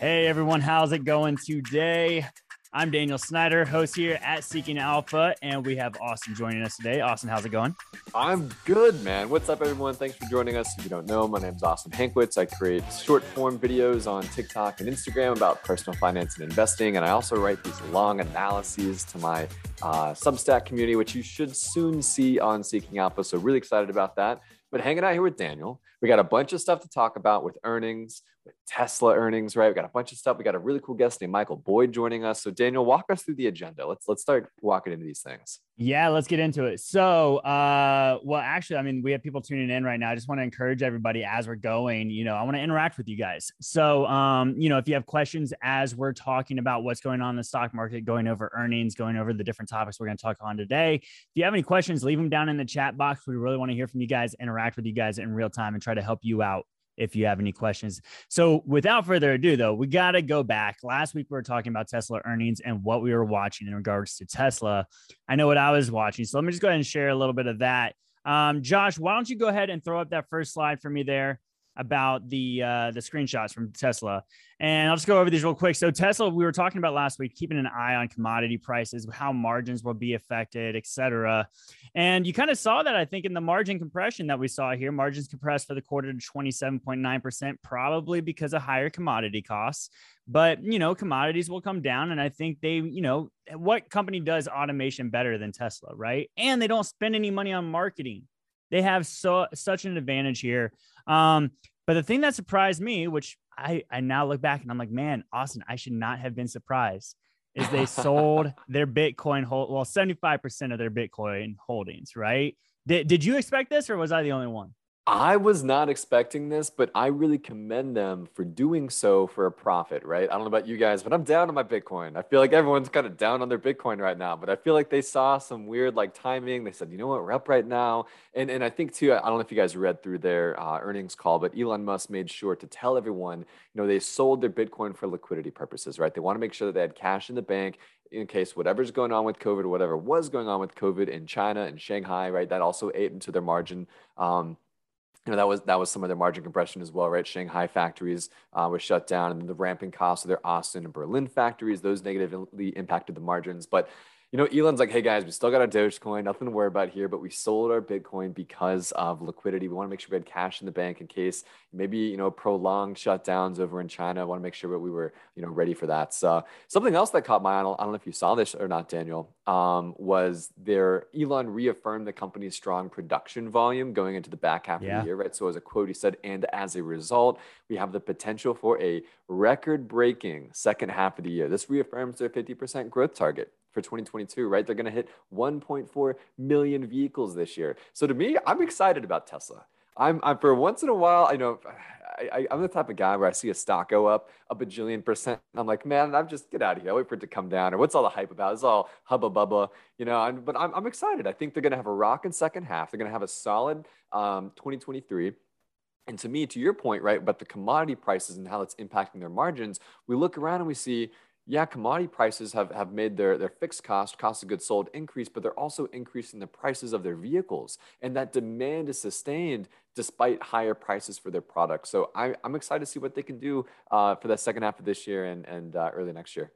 Hey everyone, how's it going today? I'm Daniel Snyder, host here at Seeking Alpha, and we have Austin joining us today. Austin, how's it going? I'm good, man. What's up, everyone? Thanks for joining us. If you don't know, my name is Austin Hankwitz. I create short form videos on TikTok and Instagram about personal finance and investing, and I also write these long analyses to my uh, Substack community, which you should soon see on Seeking Alpha. So, really excited about that. But hanging out here with Daniel, we got a bunch of stuff to talk about with earnings, with Tesla earnings, right? We got a bunch of stuff. We got a really cool guest named Michael Boyd joining us. So Daniel, walk us through the agenda. Let's let's start walking into these things. Yeah, let's get into it. So, uh, well, actually, I mean, we have people tuning in right now. I just want to encourage everybody as we're going. You know, I want to interact with you guys. So, um, you know, if you have questions as we're talking about what's going on in the stock market, going over earnings, going over the different topics we're going to talk on today, if you have any questions, leave them down in the chat box. We really want to hear from you guys, interact with you guys in real time, and try to help you out if you have any questions. So, without further ado, though, we got to go back. Last week, we were talking about Tesla earnings and what we were watching in regards to Tesla. I know what I was watching. So, let me just go ahead and share a little bit of that. Um, Josh, why don't you go ahead and throw up that first slide for me there? About the uh, the screenshots from Tesla. And I'll just go over these real quick. So Tesla, we were talking about last week, keeping an eye on commodity prices, how margins will be affected, et cetera. And you kind of saw that, I think, in the margin compression that we saw here. Margins compressed for the quarter to 27.9%, probably because of higher commodity costs. But, you know, commodities will come down. And I think they, you know, what company does automation better than Tesla, right? And they don't spend any money on marketing. They have so such an advantage here. Um, but the thing that surprised me, which I, I now look back and I'm like, man, Austin, I should not have been surprised, is they sold their Bitcoin hold well, 75% of their Bitcoin holdings, right? Did, did you expect this or was I the only one? I was not expecting this, but I really commend them for doing so for a profit, right? I don't know about you guys, but I'm down on my Bitcoin. I feel like everyone's kind of down on their Bitcoin right now, but I feel like they saw some weird like timing. They said, you know what, we're up right now. And and I think too, I don't know if you guys read through their uh, earnings call, but Elon Musk made sure to tell everyone, you know, they sold their Bitcoin for liquidity purposes, right? They want to make sure that they had cash in the bank in case whatever's going on with COVID, whatever was going on with COVID in China and Shanghai, right? That also ate into their margin. Um, you know that was that was some of their margin compression as well, right? Shanghai factories uh, were shut down, and the ramping costs of their Austin and Berlin factories those negatively impacted the margins. But you know, Elon's like, hey guys, we still got our Dogecoin, nothing to worry about here, but we sold our Bitcoin because of liquidity. We want to make sure we had cash in the bank in case maybe, you know, prolonged shutdowns over in China. I want to make sure that we were, you know, ready for that. So something else that caught my eye, I don't, know if you saw this or not, Daniel, um, was their Elon reaffirmed the company's strong production volume going into the back half yeah. of the year, right? So as a quote, he said, and as a result, we have the potential for a record breaking second half of the year. This reaffirms their 50% growth target for 2022, right? They're going to hit 1.4 million vehicles this year. So to me, I'm excited about Tesla. I'm, I'm for once in a while, I know I, am the type of guy where I see a stock go up a bajillion percent. I'm like, man, I'm just get out of here. I wait for it to come down. Or what's all the hype about? It's all hubba bubba, you know. And, but I'm, I'm excited. I think they're going to have a rocking second half. They're going to have a solid um, 2023. And to me, to your point, right, about the commodity prices and how that's impacting their margins, we look around and we see yeah, commodity prices have, have made their, their fixed cost, cost of goods sold increase, but they're also increasing the prices of their vehicles. And that demand is sustained despite higher prices for their products. So I, I'm excited to see what they can do uh, for the second half of this year and, and uh, early next year.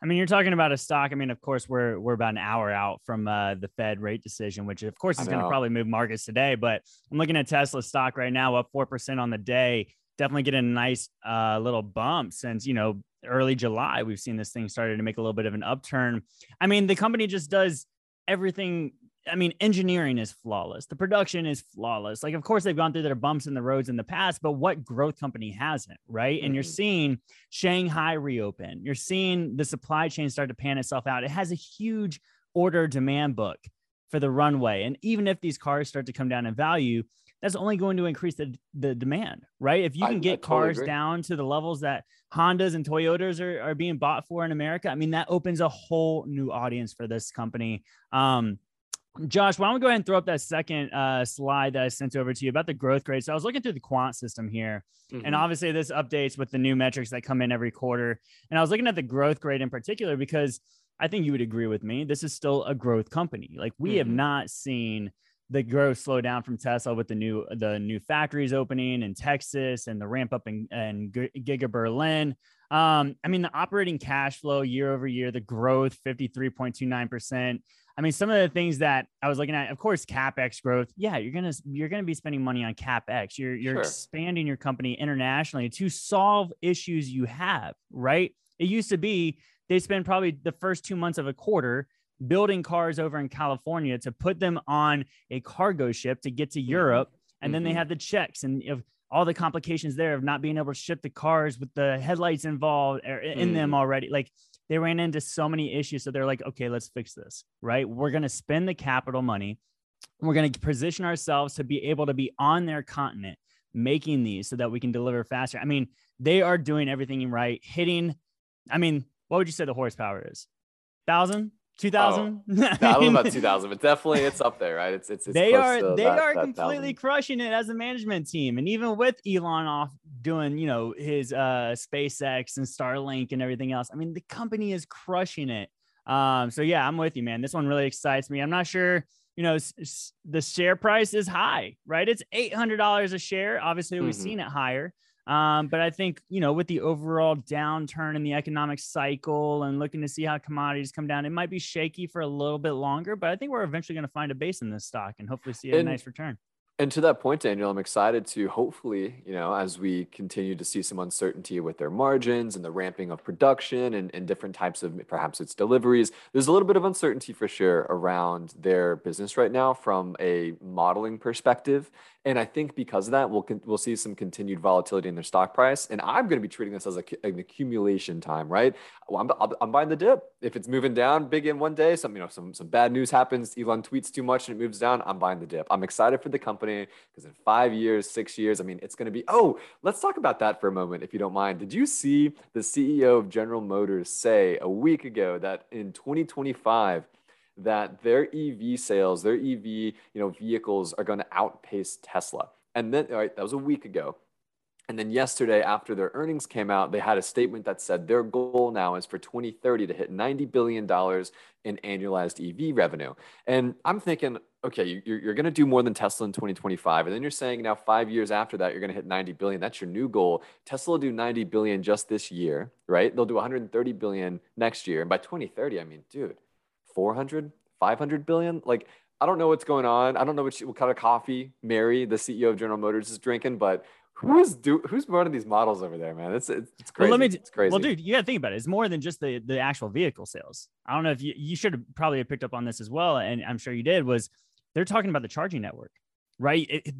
I mean, you're talking about a stock. I mean, of course, we're we're about an hour out from uh, the Fed rate decision, which of course is going to probably move markets today. But I'm looking at Tesla stock right now, up four percent on the day. Definitely getting a nice uh, little bump since you know early July, we've seen this thing started to make a little bit of an upturn. I mean, the company just does everything. I mean, engineering is flawless. The production is flawless. Like, of course, they've gone through their bumps in the roads in the past, but what growth company hasn't, right? And you're mm-hmm. seeing Shanghai reopen. You're seeing the supply chain start to pan itself out. It has a huge order demand book for the runway. And even if these cars start to come down in value, that's only going to increase the, the demand, right? If you can I, get I totally cars agree. down to the levels that Hondas and Toyotas are, are being bought for in America, I mean, that opens a whole new audience for this company. Um, Josh, why don't we go ahead and throw up that second uh, slide that I sent over to you about the growth rate? So I was looking through the quant system here, mm-hmm. and obviously this updates with the new metrics that come in every quarter. And I was looking at the growth rate in particular because I think you would agree with me. This is still a growth company. Like we mm-hmm. have not seen the growth slow down from Tesla with the new the new factories opening in Texas and the ramp up in, in Giga Berlin. Um, I mean, the operating cash flow year over year, the growth 53.29%. I mean, some of the things that I was looking at, of course, capex growth. Yeah, you're gonna you're gonna be spending money on capex. You're you're sure. expanding your company internationally to solve issues you have. Right? It used to be they spend probably the first two months of a quarter building cars over in California to put them on a cargo ship to get to mm-hmm. Europe, and mm-hmm. then they mm-hmm. have the checks and if all the complications there of not being able to ship the cars with the headlights involved er, in mm. them already. Like they ran into so many issues. So they're like, okay, let's fix this, right? We're going to spend the capital money. We're going to position ourselves to be able to be on their continent making these so that we can deliver faster. I mean, they are doing everything right, hitting. I mean, what would you say the horsepower is? Thousand, 2000 oh, I don't know about 2000 but definitely it's up there right? It's it's, it's they are they that, are that completely 1, crushing it as a management team and even with elon off doing you know his uh spacex and starlink and everything else i mean the company is crushing it. Um so yeah i'm with you man. This one really excites me. I'm not sure you know the share price is high right? It's $800 a share. Obviously we've mm-hmm. seen it higher um, but I think, you know, with the overall downturn in the economic cycle and looking to see how commodities come down, it might be shaky for a little bit longer, but I think we're eventually going to find a base in this stock and hopefully see a and, nice return. And to that point, Daniel, I'm excited to hopefully, you know, as we continue to see some uncertainty with their margins and the ramping of production and, and different types of perhaps it's deliveries, there's a little bit of uncertainty for sure around their business right now from a modeling perspective. And I think because of that, we'll we'll see some continued volatility in their stock price. And I'm going to be treating this as a, an accumulation time, right? Well, I'm, I'm buying the dip. If it's moving down big in one day, some you know some some bad news happens, Elon tweets too much and it moves down. I'm buying the dip. I'm excited for the company because in five years, six years, I mean, it's going to be. Oh, let's talk about that for a moment, if you don't mind. Did you see the CEO of General Motors say a week ago that in 2025? that their EV sales, their EV, you know, vehicles are going to outpace Tesla. And then, all right, that was a week ago. And then yesterday, after their earnings came out, they had a statement that said their goal now is for 2030 to hit $90 billion in annualized EV revenue. And I'm thinking, okay, you're, you're going to do more than Tesla in 2025. And then you're saying now five years after that, you're going to hit 90 billion. That's your new goal. Tesla will do 90 billion just this year, right? They'll do 130 billion next year. And by 2030, I mean, dude, 400, 500 billion. Like, I don't know what's going on. I don't know what, she, what kind of coffee Mary, the CEO of General Motors, is drinking, but who's do who's running these models over there, man? It's it's, it's crazy. Well, let me, it's crazy. Well, dude, you got to think about it. It's more than just the the actual vehicle sales. I don't know if you you should have probably picked up on this as well, and I'm sure you did. Was they're talking about the charging network, right? It,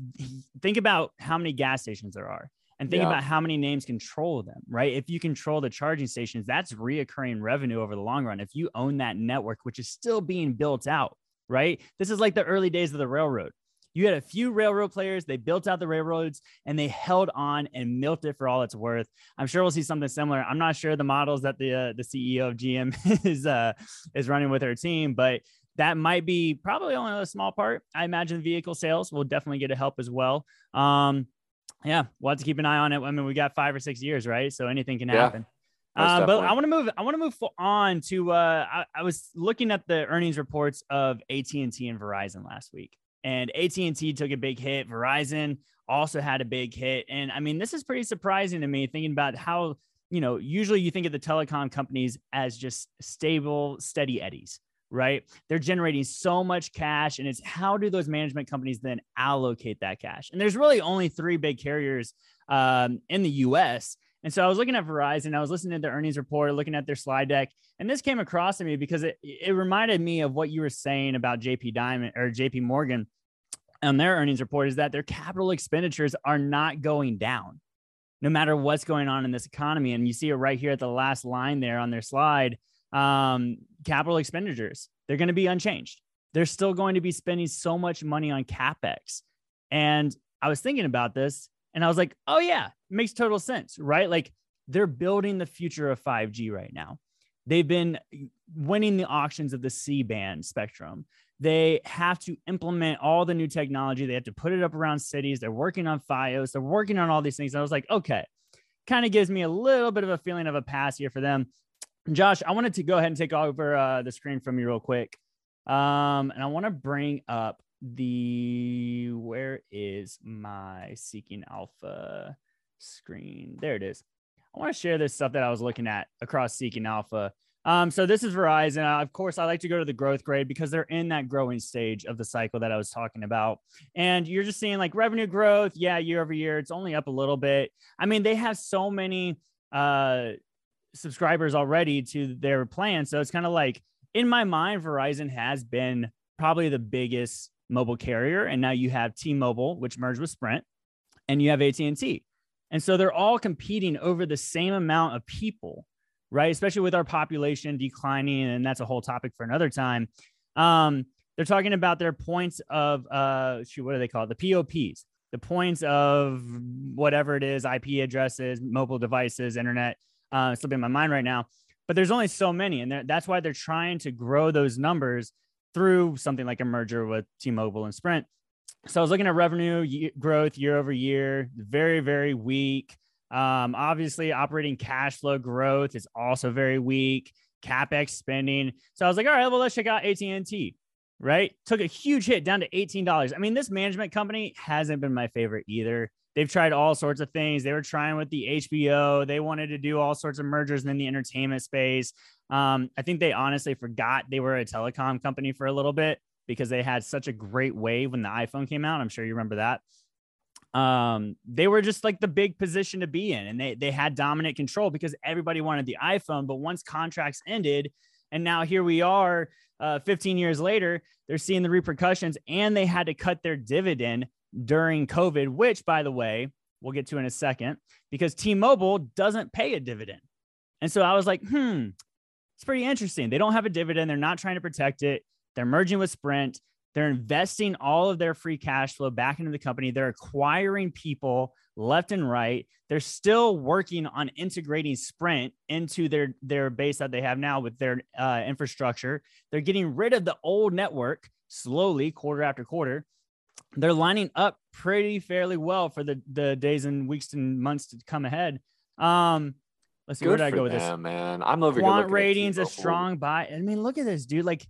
think about how many gas stations there are and think yeah. about how many names control them, right? If you control the charging stations, that's reoccurring revenue over the long run. If you own that network, which is still being built out, right? This is like the early days of the railroad. You had a few railroad players, they built out the railroads and they held on and milked it for all it's worth. I'm sure we'll see something similar. I'm not sure the models that the uh, the CEO of GM is uh, is running with her team, but that might be probably only a small part. I imagine vehicle sales will definitely get a help as well. Um, yeah, we'll have to keep an eye on it. I mean, we got five or six years, right? So anything can happen. Yeah, uh, but I want to move. I want to move on to. Uh, I, I, was looking at the earnings reports of AT and T and Verizon last week, and AT and T took a big hit. Verizon also had a big hit, and I mean, this is pretty surprising to me. Thinking about how you know, usually you think of the telecom companies as just stable, steady eddies right? They're generating so much cash, and it's how do those management companies then allocate that cash? And there's really only three big carriers um, in the US. And so I was looking at Verizon, I was listening to their earnings report, looking at their slide deck, and this came across to me because it, it reminded me of what you were saying about JP Diamond or JP Morgan on their earnings report is that their capital expenditures are not going down no matter what's going on in this economy. And you see it right here at the last line there on their slide um, capital expenditures. They're going to be unchanged. They're still going to be spending so much money on capex. And I was thinking about this and I was like, oh, yeah, makes total sense, right? Like they're building the future of 5G right now. They've been winning the auctions of the C band spectrum. They have to implement all the new technology. They have to put it up around cities. They're working on Fios. They're working on all these things. And I was like, okay, kind of gives me a little bit of a feeling of a pass here for them. Josh, I wanted to go ahead and take over uh, the screen from you real quick. Um, and I want to bring up the where is my seeking alpha screen? There it is. I want to share this stuff that I was looking at across Seeking Alpha. Um, so this is Verizon. Of course, I like to go to the growth grade because they're in that growing stage of the cycle that I was talking about. And you're just seeing like revenue growth. Yeah, year over year, it's only up a little bit. I mean, they have so many uh, subscribers already to their plan. So it's kind of like in my mind, Verizon has been probably the biggest mobile carrier. And now you have T-Mobile, which merged with Sprint, and you have AT&T. And so they're all competing over the same amount of people right? Especially with our population declining, and that's a whole topic for another time. Um, they're talking about their points of uh, shoot, what do they call it? The POPs, the points of whatever it is, IP addresses, mobile devices, internet. Uh, slipping my mind right now, but there's only so many, and that's why they're trying to grow those numbers through something like a merger with T-Mobile and Sprint. So I was looking at revenue growth year over year, very, very weak. Um, obviously, operating cash flow growth is also very weak. Capex spending. So I was like, all right, well, let's check out AT&T. Right, took a huge hit down to eighteen dollars. I mean, this management company hasn't been my favorite either. They've tried all sorts of things. They were trying with the HBO. They wanted to do all sorts of mergers in the entertainment space. Um, I think they honestly forgot they were a telecom company for a little bit because they had such a great wave when the iPhone came out. I'm sure you remember that um, they were just like the big position to be in, and they they had dominant control because everybody wanted the iPhone. But once contracts ended, and now here we are, uh, 15 years later, they're seeing the repercussions, and they had to cut their dividend during COVID, which, by the way, we'll get to in a second, because T-Mobile doesn't pay a dividend, and so I was like, hmm, it's pretty interesting. They don't have a dividend. They're not trying to protect it. They're merging with Sprint. They're investing all of their free cash flow back into the company. They're acquiring people left and right. They're still working on integrating Sprint into their their base that they have now with their uh, infrastructure. They're getting rid of the old network slowly, quarter after quarter. They're lining up pretty fairly well for the the days and weeks and months to come ahead. Um, let's see Good where did I go them, with this? Man, I'm over Quant ratings a strong buy. I mean, look at this, dude. Like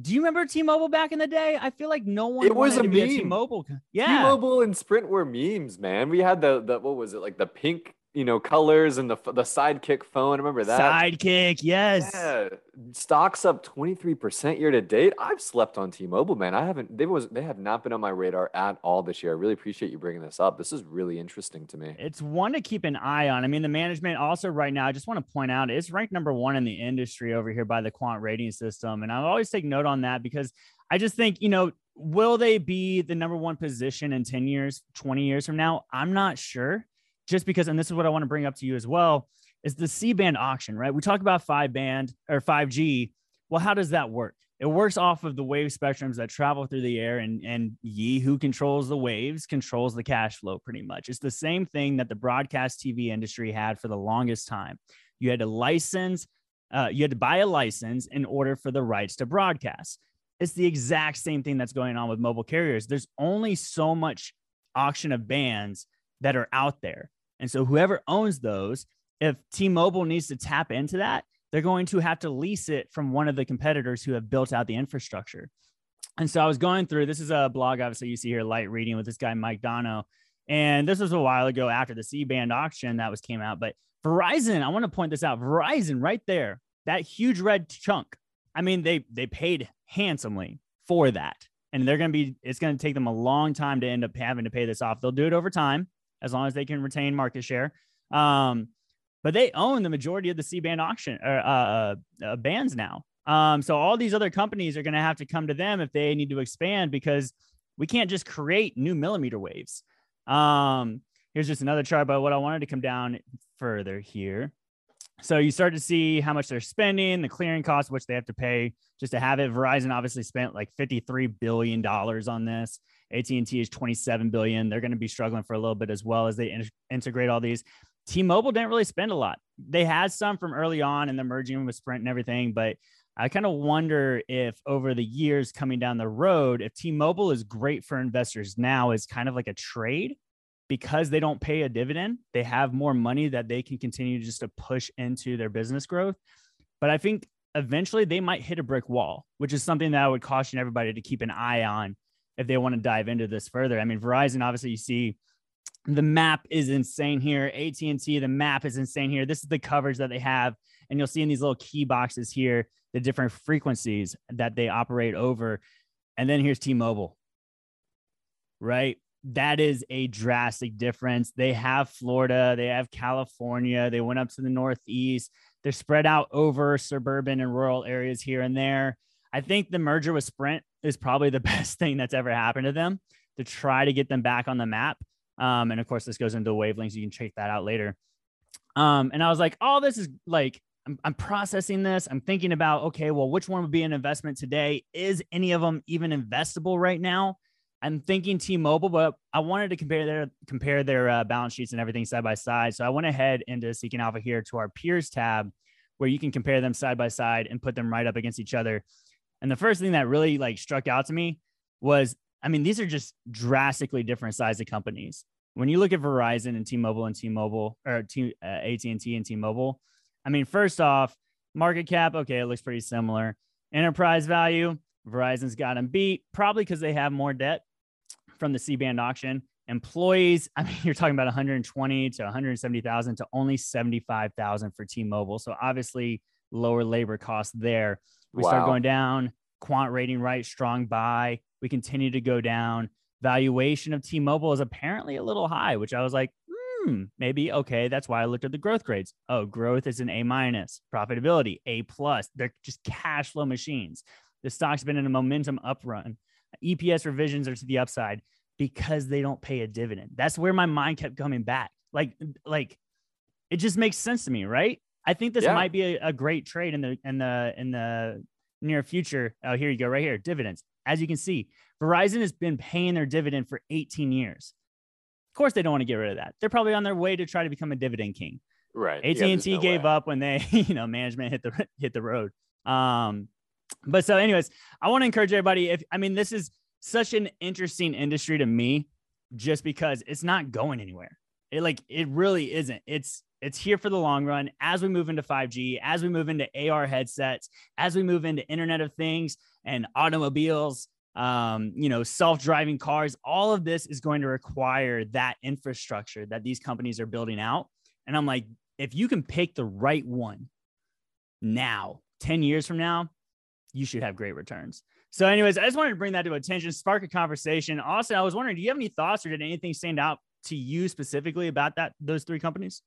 do you remember T-Mobile back in the day? I feel like no one. It was a meme. A T-Mobile. Yeah, T-Mobile and Sprint were memes, man. We had the the what was it like the pink you know, colors and the the sidekick phone. Remember that? Sidekick, yes. Yeah. Stocks up 23% year to date. I've slept on T-Mobile, man. I haven't they was they have not been on my radar at all this year. I really appreciate you bringing this up. This is really interesting to me. It's one to keep an eye on. I mean, the management also right now, I just want to point out it's ranked number 1 in the industry over here by the quant rating system. And I always take note on that because I just think, you know, will they be the number 1 position in 10 years, 20 years from now? I'm not sure just because, and this is what I want to bring up to you as well, is the C band auction, right? We talk about five band or 5G. Well, how does that work? It works off of the wave spectrums that travel through the air, and and ye who controls the waves controls the cash flow. Pretty much, it's the same thing that the broadcast TV industry had for the longest time. You had to license, uh, you had to buy a license in order for the rights to broadcast. It's the exact same thing that's going on with mobile carriers. There's only so much auction of bands that are out there. And so whoever owns those, if T-Mobile needs to tap into that, they're going to have to lease it from one of the competitors who have built out the infrastructure. And so I was going through this is a blog, obviously, you see here, light reading with this guy, Mike Dano. And this was a while ago after the C band auction that was came out. But Verizon, I want to point this out. Verizon, right there, that huge red chunk. I mean, they they paid handsomely for that. And they're gonna be, it's gonna take them a long time to end up having to pay this off. They'll do it over time as long as they can retain market share. Um, but they own the majority of the C band auction or uh, uh, uh, bands now. Um, so all these other companies are going to have to come to them if they need to expand because we can't just create new millimeter waves. Um, here's just another chart, but what I wanted to come down further here. So you start to see how much they're spending, the clearing costs, which they have to pay just to have it. Verizon obviously spent like $53 billion on this. AT&T is 27 billion. They're going to be struggling for a little bit as well as they in- integrate all these. T-Mobile didn't really spend a lot. They had some from early on and the merging with Sprint and everything, but I kind of wonder if over the years coming down the road, if T-Mobile is great for investors now is kind of like a trade because they don't pay a dividend, they have more money that they can continue just to push into their business growth. But I think eventually they might hit a brick wall, which is something that I would caution everybody to keep an eye on if they want to dive into this further. I mean, Verizon, obviously, you see the map is insane here. AT&T, the map is insane here. This is the coverage that they have. And you'll see in these little key boxes here, the different frequencies that they operate over. And then here's T-Mobile, right? That is a drastic difference. They have Florida, they have California, they went up to the Northeast. They're spread out over suburban and rural areas here and there. I think the merger with Sprint is probably the best thing that's ever happened to them to try to get them back on the map. Um, and of course, this goes into wavelengths. You can check that out later. Um, and I was like, oh, this is like, I'm, I'm processing this. I'm thinking about, okay, well, which one would be an investment today? Is any of them even investable right now? I'm thinking T-Mobile, but I wanted to compare their compare their uh, balance sheets and everything side by side. So I went ahead into Seeking Alpha here to our peers tab, where you can compare them side by side and put them right up against each other. And the first thing that really like struck out to me was I mean, these are just drastically different size of companies. When you look at Verizon and T-Mobile and T-Mobile or T, uh, AT&T and T-Mobile, I mean, first off, market cap, okay, it looks pretty similar. Enterprise value, Verizon's got them beat, probably because they have more debt from the C-band auction. Employees, I mean, you're talking about 120 to 170,000 to only 75,000 for T-Mobile. So obviously lower labor costs there. We wow. start going down, quant rating right, strong buy. We continue to go down. Valuation of T-Mobile is apparently a little high, which I was like, hmm, maybe okay. That's why I looked at the growth grades. Oh, growth is an A minus, profitability A plus. They're just cash flow machines. The stock's been in a momentum up run. EPS revisions are to the upside because they don't pay a dividend. That's where my mind kept coming back. Like, like it just makes sense to me, right? I think this yeah. might be a, a, great trade in the in the in the near future. Oh, here you go, right here, dividends. As you can see, Verizon has been paying their dividend for 18 years. Of course, they don't want to get rid of that. They're probably on their way to try to become a dividend king. Right. AT and T gave way. up when they, you know, management hit the hit the road. Um, but so, anyways, I want to encourage everybody. If I mean, this is such an interesting industry to me, just because it's not going anywhere. It like it really isn't. It's it's here for the long run as we move into 5G, as we move into AR headsets, as we move into Internet of Things and automobiles, um, you know, self-driving cars. All of this is going to require that infrastructure that these companies are building out. And I'm like, if you can pick the right one now, 10 years from now, you should have great returns. So, anyways, I just wanted to bring that to attention, spark a conversation. Austin, I was wondering, do you have any thoughts or did anything stand out to you specifically about that those three companies?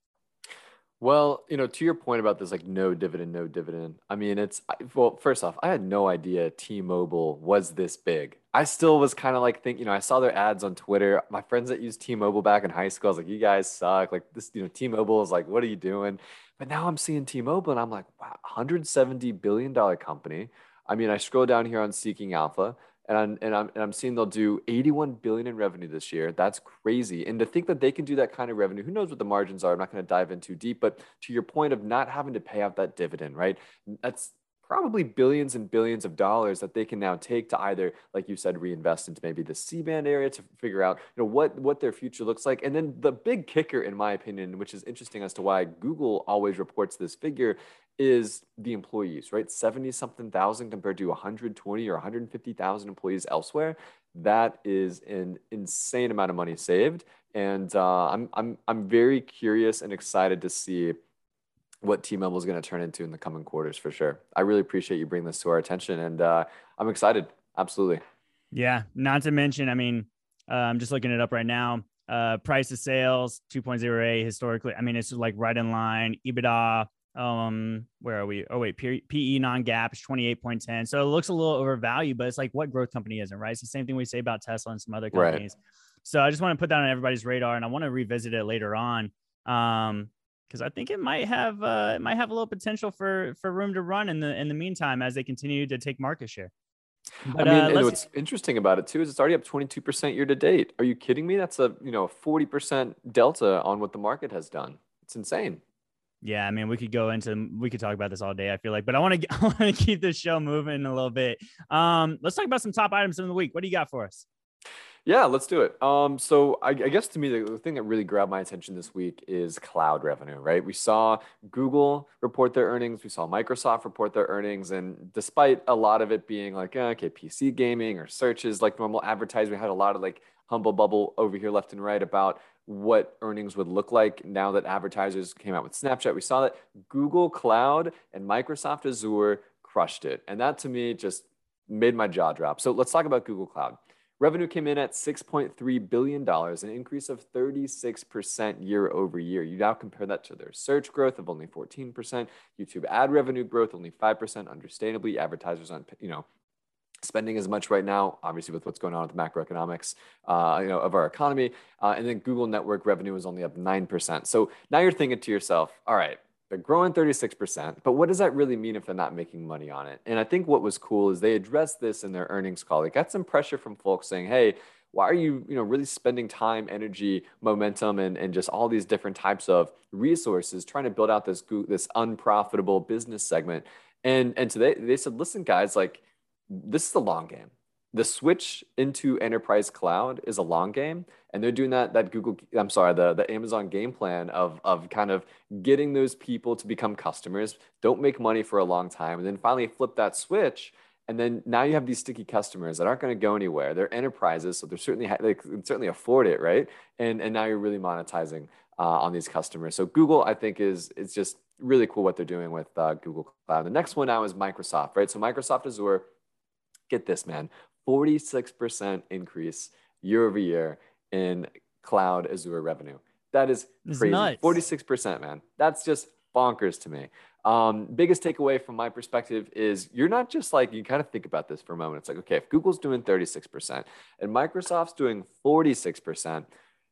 Well, you know, to your point about this, like no dividend, no dividend. I mean, it's well, first off, I had no idea T-Mobile was this big. I still was kind of like think, you know, I saw their ads on Twitter. My friends that used T-Mobile back in high school, I was like, you guys suck. Like this, you know, T-Mobile is like, what are you doing? But now I'm seeing T-Mobile and I'm like, wow, 170 billion dollar company. I mean, I scroll down here on Seeking Alpha and I'm, and I'm and I'm seeing they'll do 81 billion in revenue this year. That's crazy. And to think that they can do that kind of revenue, who knows what the margins are? I'm not going to dive in too deep, but to your point of not having to pay out that dividend, right? That's probably billions and billions of dollars that they can now take to either, like you said, reinvest into maybe the C-band area to figure out, you know, what what their future looks like. And then the big kicker, in my opinion, which is interesting as to why Google always reports this figure, is the employees, right? 70 something thousand compared to 120 or 150,000 employees elsewhere. That is an insane amount of money saved. And uh, I'm, I'm, I'm very curious and excited to see what T-Mobile is going to turn into in the coming quarters for sure. I really appreciate you bringing this to our attention and uh, I'm excited. Absolutely. Yeah. Not to mention, I mean, uh, I'm just looking it up right now. Uh, price of sales 2.08 historically. I mean, it's like right in line. EBITDA um, where are we? Oh wait, PE non-GAAP is 28.10. So it looks a little overvalued, but it's like what growth company isn't, right? It's the same thing we say about Tesla and some other companies. Right. So I just want to put that on everybody's radar and I want to revisit it later on. Um, because I think it might have uh, it might have a little potential for for room to run in the in the meantime as they continue to take market share. But, I mean, uh, what's interesting about it too is it's already up 22% year to date. Are you kidding me? That's a you know 40% delta on what the market has done. It's insane. Yeah, I mean, we could go into we could talk about this all day. I feel like, but I want to I want to keep this show moving a little bit. Um, let's talk about some top items of the week. What do you got for us? Yeah, let's do it. Um, so I, I guess to me, the, the thing that really grabbed my attention this week is cloud revenue, right? We saw Google report their earnings, we saw Microsoft report their earnings, and despite a lot of it being like, eh, okay, PC gaming or searches like normal advertising, we had a lot of like humble bubble over here left and right about what earnings would look like now that advertisers came out with Snapchat. We saw that Google Cloud and Microsoft Azure crushed it. And that to me just made my jaw drop. So let's talk about Google Cloud. Revenue came in at $6.3 billion, an increase of 36% year over year. You now compare that to their search growth of only 14%, YouTube ad revenue growth only 5%. Understandably, advertisers aren't, you know, spending as much right now, obviously with what's going on with the macroeconomics, uh, you know, of our economy. Uh, and then Google network revenue is only up 9%. So now you're thinking to yourself, all right, they're growing 36%, but what does that really mean if they're not making money on it? And I think what was cool is they addressed this in their earnings call. They got some pressure from folks saying, hey, why are you, you know, really spending time, energy, momentum, and, and just all these different types of resources trying to build out this this unprofitable business segment? And and today they said, listen, guys, like this is a long game. The switch into enterprise cloud is a long game and they're doing that that google i'm sorry the, the amazon game plan of of kind of getting those people to become customers don't make money for a long time and then finally flip that switch and then now you have these sticky customers that aren't going to go anywhere. They're enterprises so they're certainly they can certainly afford it right? And and now you're really monetizing uh, on these customers. So google i think is it's just really cool what they're doing with uh, google cloud. The next one now is microsoft right? So microsoft azure get this man 46% increase year over year in cloud Azure revenue. That is crazy. 46%, man. That's just bonkers to me. Um, biggest takeaway from my perspective is you're not just like, you kind of think about this for a moment. It's like, okay, if Google's doing 36% and Microsoft's doing 46%,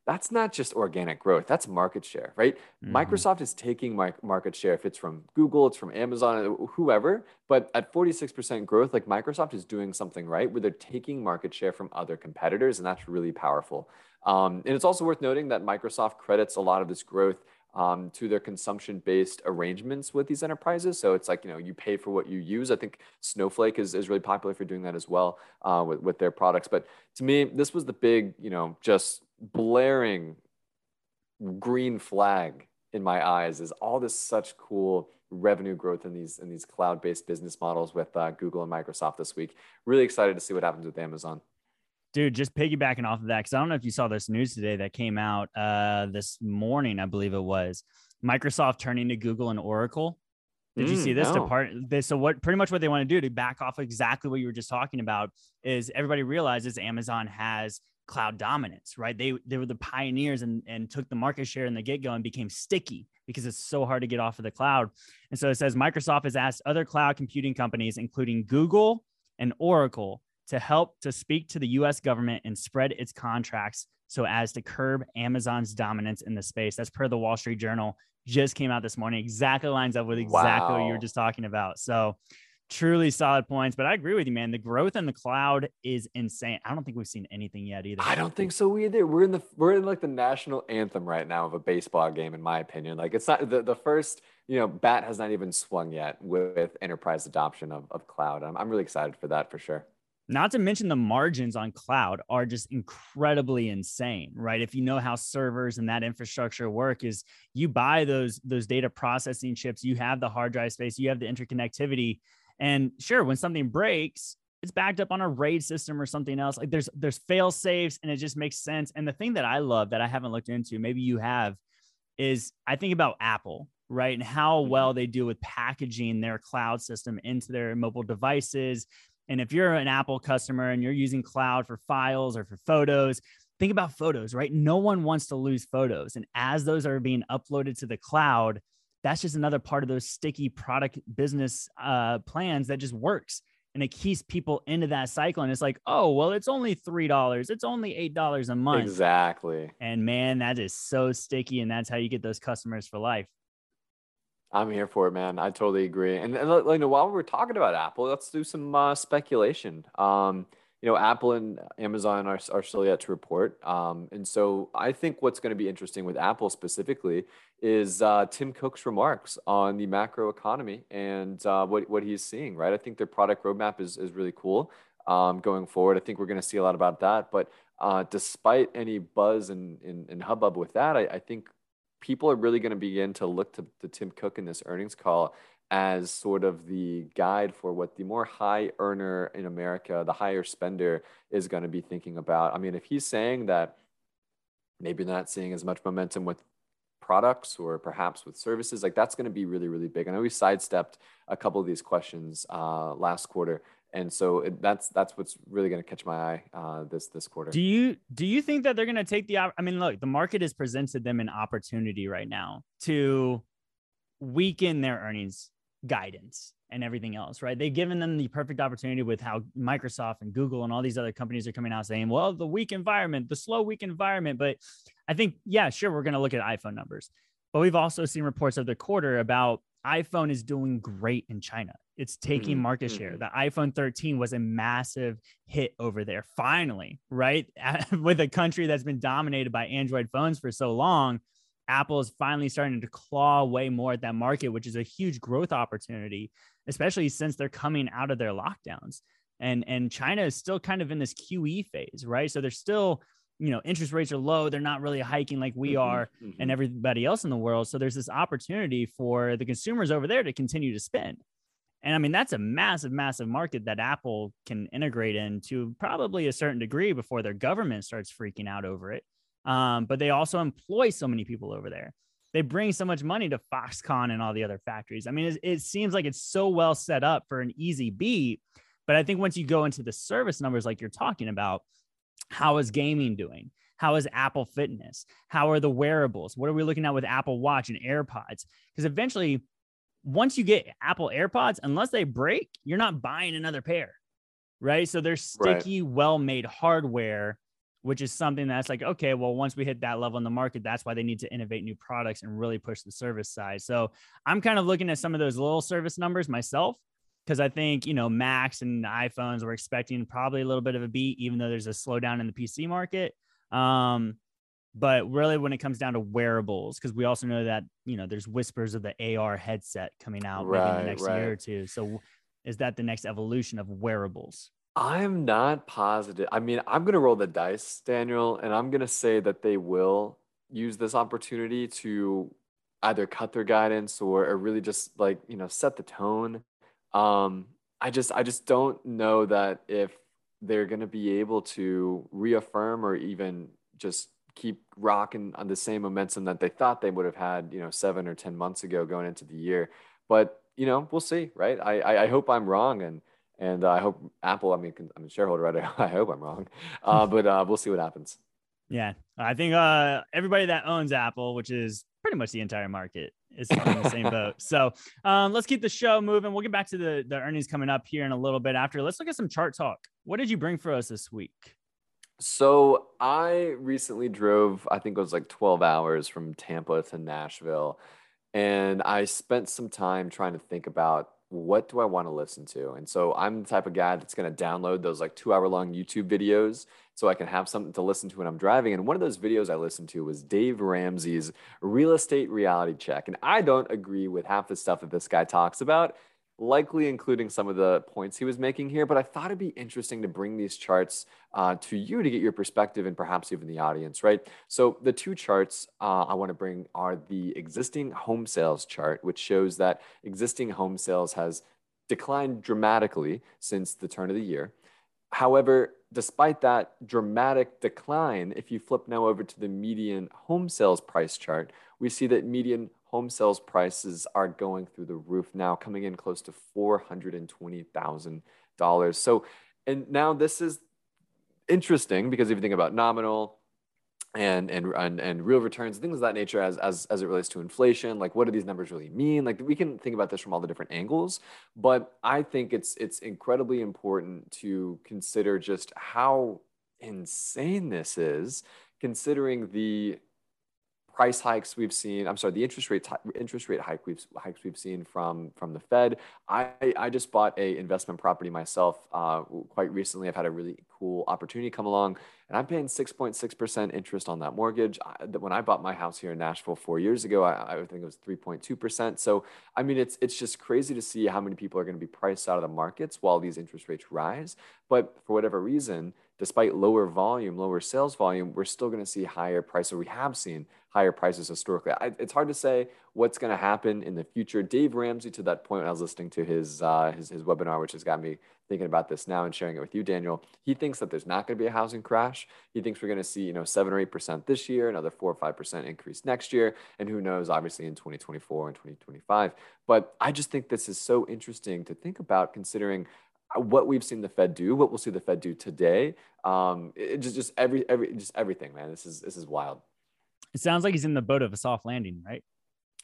that's not just organic growth that's market share right mm-hmm. microsoft is taking market share if it's from google it's from amazon whoever but at 46% growth like microsoft is doing something right where they're taking market share from other competitors and that's really powerful um, and it's also worth noting that microsoft credits a lot of this growth um, to their consumption-based arrangements with these enterprises. So it's like you know you pay for what you use. I think Snowflake is, is really popular for doing that as well uh, with with their products. But to me, this was the big you know just blaring green flag in my eyes is all this such cool revenue growth in these in these cloud-based business models with uh, Google and Microsoft this week. Really excited to see what happens with Amazon. Dude, just piggybacking off of that, because I don't know if you saw this news today that came out uh, this morning, I believe it was Microsoft turning to Google and Oracle. Did mm, you see this no. depart? This, so what? Pretty much what they want to do to back off exactly what you were just talking about is everybody realizes Amazon has cloud dominance, right? They they were the pioneers and and took the market share in the get go and became sticky because it's so hard to get off of the cloud. And so it says Microsoft has asked other cloud computing companies, including Google and Oracle, to help to speak to the US government and spread its contracts so as to curb Amazon's dominance in the space. That's per the Wall Street Journal. Just came out this morning. Exactly lines up with exactly wow. what you were just talking about. So truly solid points. But I agree with you, man. The growth in the cloud is insane. I don't think we've seen anything yet either. I don't think so either. We're in the we're in like the national anthem right now of a baseball game, in my opinion. Like it's not the, the first, you know, bat has not even swung yet with enterprise adoption of, of cloud. I'm, I'm really excited for that for sure. Not to mention the margins on cloud are just incredibly insane, right? If you know how servers and that infrastructure work is you buy those those data processing chips, you have the hard drive space, you have the interconnectivity and sure, when something breaks, it's backed up on a RAID system or something else. Like there's there's fail safes and it just makes sense. And the thing that I love that I haven't looked into, maybe you have, is I think about Apple, right? And how mm-hmm. well they do with packaging their cloud system into their mobile devices. And if you're an Apple customer and you're using cloud for files or for photos, think about photos, right? No one wants to lose photos. And as those are being uploaded to the cloud, that's just another part of those sticky product business uh, plans that just works. And it keeps people into that cycle. And it's like oh well it's only three dollars it's only eight dollars a month. Exactly. And man that is so sticky and that's how you get those customers for life i'm here for it man i totally agree and, and you know while we're talking about apple let's do some uh, speculation um, you know, Apple and Amazon are, are still yet to report. Um, and so I think what's going to be interesting with Apple specifically is uh, Tim Cook's remarks on the macro economy and uh, what, what he's seeing, right? I think their product roadmap is, is really cool um, going forward. I think we're going to see a lot about that. But uh, despite any buzz and, and, and hubbub with that, I, I think people are really going to begin to look to, to Tim Cook in this earnings call as sort of the guide for what the more high earner in America, the higher spender is going to be thinking about. I mean, if he's saying that maybe not seeing as much momentum with products or perhaps with services like that's going to be really really big And i know we sidestepped a couple of these questions uh, last quarter and so it, that's that's what's really going to catch my eye uh, this this quarter. Do you do you think that they're going to take the? I mean, look, the market has presented them an opportunity right now to weaken their earnings guidance and everything else, right? They've given them the perfect opportunity with how Microsoft and Google and all these other companies are coming out saying, well, the weak environment, the slow, weak environment. But I think, yeah, sure, we're going to look at iPhone numbers. But we've also seen reports of the quarter about iPhone is doing great in China. It's taking mm-hmm. market share. Mm-hmm. The iPhone 13 was a massive hit over there, finally, right? With a country that's been dominated by Android phones for so long, Apple is finally starting to claw way more at that market, which is a huge growth opportunity, especially since they're coming out of their lockdowns. And and China is still kind of in this QE phase, right? So they're still, you know, interest rates are low. They're not really hiking like we mm-hmm, are mm-hmm. and everybody else in the world. So there's this opportunity for the consumers over there to continue to spend. And I mean, that's a massive, massive market that Apple can integrate into probably a certain degree before their government starts freaking out over it. Um, but they also employ so many people over there. They bring so much money to Foxconn and all the other factories. I mean, it, it seems like it's so well set up for an easy beat. But I think once you go into the service numbers, like you're talking about, how is gaming doing? How is Apple Fitness? How are the wearables? What are we looking at with Apple Watch and AirPods? Because eventually, once you get Apple AirPods, unless they break, you're not buying another pair, right? So they're sticky, right. well made hardware which is something that's like, okay, well, once we hit that level in the market, that's why they need to innovate new products and really push the service side. So I'm kind of looking at some of those little service numbers myself because I think, you know, Macs and iPhones we're expecting probably a little bit of a beat, even though there's a slowdown in the PC market. Um, but really, when it comes down to wearables, because we also know that, you know, there's whispers of the AR headset coming out right, maybe in the next right. year or two. So is that the next evolution of wearables? I'm not positive. I mean, I'm going to roll the dice, Daniel, and I'm going to say that they will use this opportunity to either cut their guidance or, or really just like, you know, set the tone. Um, I just I just don't know that if they're going to be able to reaffirm or even just keep rocking on the same momentum that they thought they would have had, you know, 7 or 10 months ago going into the year. But, you know, we'll see, right? I I, I hope I'm wrong and and uh, I hope Apple, I mean, I'm a shareholder, right? I hope I'm wrong, uh, but uh, we'll see what happens. Yeah, I think uh, everybody that owns Apple, which is pretty much the entire market, is in the same boat. So um, let's keep the show moving. We'll get back to the, the earnings coming up here in a little bit after. Let's look at some chart talk. What did you bring for us this week? So I recently drove, I think it was like 12 hours from Tampa to Nashville. And I spent some time trying to think about what do I want to listen to? And so I'm the type of guy that's going to download those like two hour long YouTube videos so I can have something to listen to when I'm driving. And one of those videos I listened to was Dave Ramsey's real estate reality check. And I don't agree with half the stuff that this guy talks about likely including some of the points he was making here, but I thought it'd be interesting to bring these charts uh, to you to get your perspective and perhaps even the audience, right? So the two charts uh, I want to bring are the existing home sales chart, which shows that existing home sales has declined dramatically since the turn of the year. However, despite that dramatic decline, if you flip now over to the median home sales price chart, we see that median home sales prices are going through the roof now, coming in close to $420,000. So, and now this is interesting because if you think about nominal and, and, and, and real returns, things of that nature as, as, as it relates to inflation, like what do these numbers really mean? Like we can think about this from all the different angles, but I think it's, it's incredibly important to consider just how insane this is considering the price hikes we've seen. I'm sorry, the interest rate interest rate hike we've hikes we've seen from from the Fed. I I just bought a investment property myself uh, quite recently. I've had a really cool opportunity come along, and I'm paying 6.6 percent interest on that mortgage. I, when I bought my house here in Nashville four years ago, I, I think it was 3.2 percent. So I mean, it's it's just crazy to see how many people are going to be priced out of the markets while these interest rates rise. But for whatever reason despite lower volume, lower sales volume, we're still going to see higher prices. We have seen higher prices historically. I, it's hard to say what's going to happen in the future. Dave Ramsey, to that point, when I was listening to his, uh, his his webinar, which has got me thinking about this now and sharing it with you, Daniel. He thinks that there's not going to be a housing crash. He thinks we're going to see, you know, seven or eight percent this year, another four or five percent increase next year, and who knows, obviously in 2024 and 2025. But I just think this is so interesting to think about, considering what we've seen the Fed do, what we'll see the Fed do today. Um, it just just every every just everything, man. This is this is wild. It sounds like he's in the boat of a soft landing, right?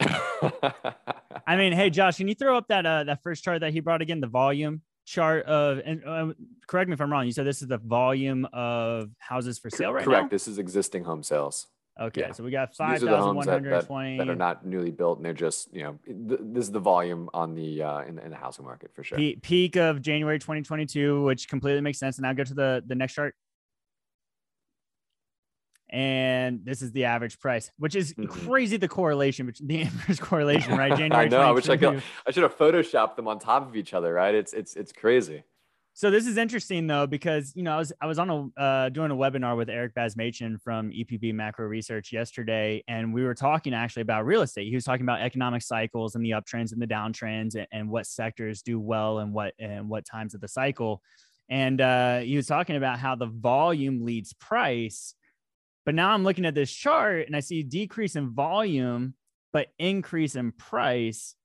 I mean, hey Josh, can you throw up that uh, that first chart that he brought again, the volume chart of and uh, correct me if I'm wrong. You said this is the volume of houses for sale right Correct. now. This is existing home sales. Okay, Yeah. so we got five thousand one that, that, that are not newly built, and they're just you know th- this is the volume on the uh, in, the- in the housing market for sure. Pe- peak of January 2022, which completely makes sense. And now go to the the next chart. And this is the average price, which is Mhm. crazy. The correlation, which the inverse correlation, right? I January. know. I wish I 2022. could. I should have photoshopped them on top of each other, right? It's it's it's crazy. So this is interesting though, because you know I was I was on a uh, doing a webinar with Eric Basmajian from EPB Macro Research yesterday, and we were talking actually about real estate. He was talking about economic cycles and the uptrends and the downtrends, and, and what sectors do well and what and what times of the cycle. And uh, he was talking about how the volume leads price. But now I'm looking at this chart and I see decrease in volume, but increase in price,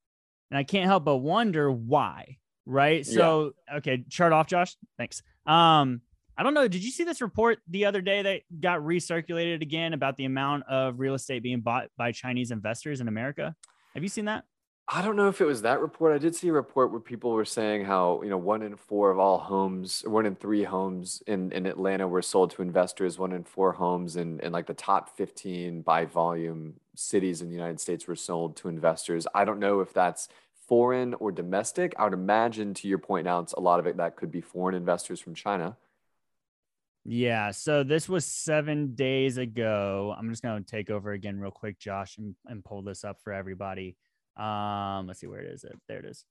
and I can't help but wonder why right? Yeah. So okay, chart off, Josh. Thanks. Um, I don't know. Did you see this report the other day that got recirculated again about the amount of real estate being bought by Chinese investors in America? Have you seen that? I don't know if it was that report. I did see a report where people were saying how, you know, one in four of all homes, one in three homes in, in Atlanta were sold to investors, one in four homes in, in like the top 15 by volume cities in the United States were sold to investors. I don't know if that's foreign or domestic. I would imagine, to your point now, it's a lot of it that could be foreign investors from China. Yeah. So this was seven days ago. I'm just going to take over again real quick, Josh, and, and pull this up for everybody. Um, let's see where it is. It there it is.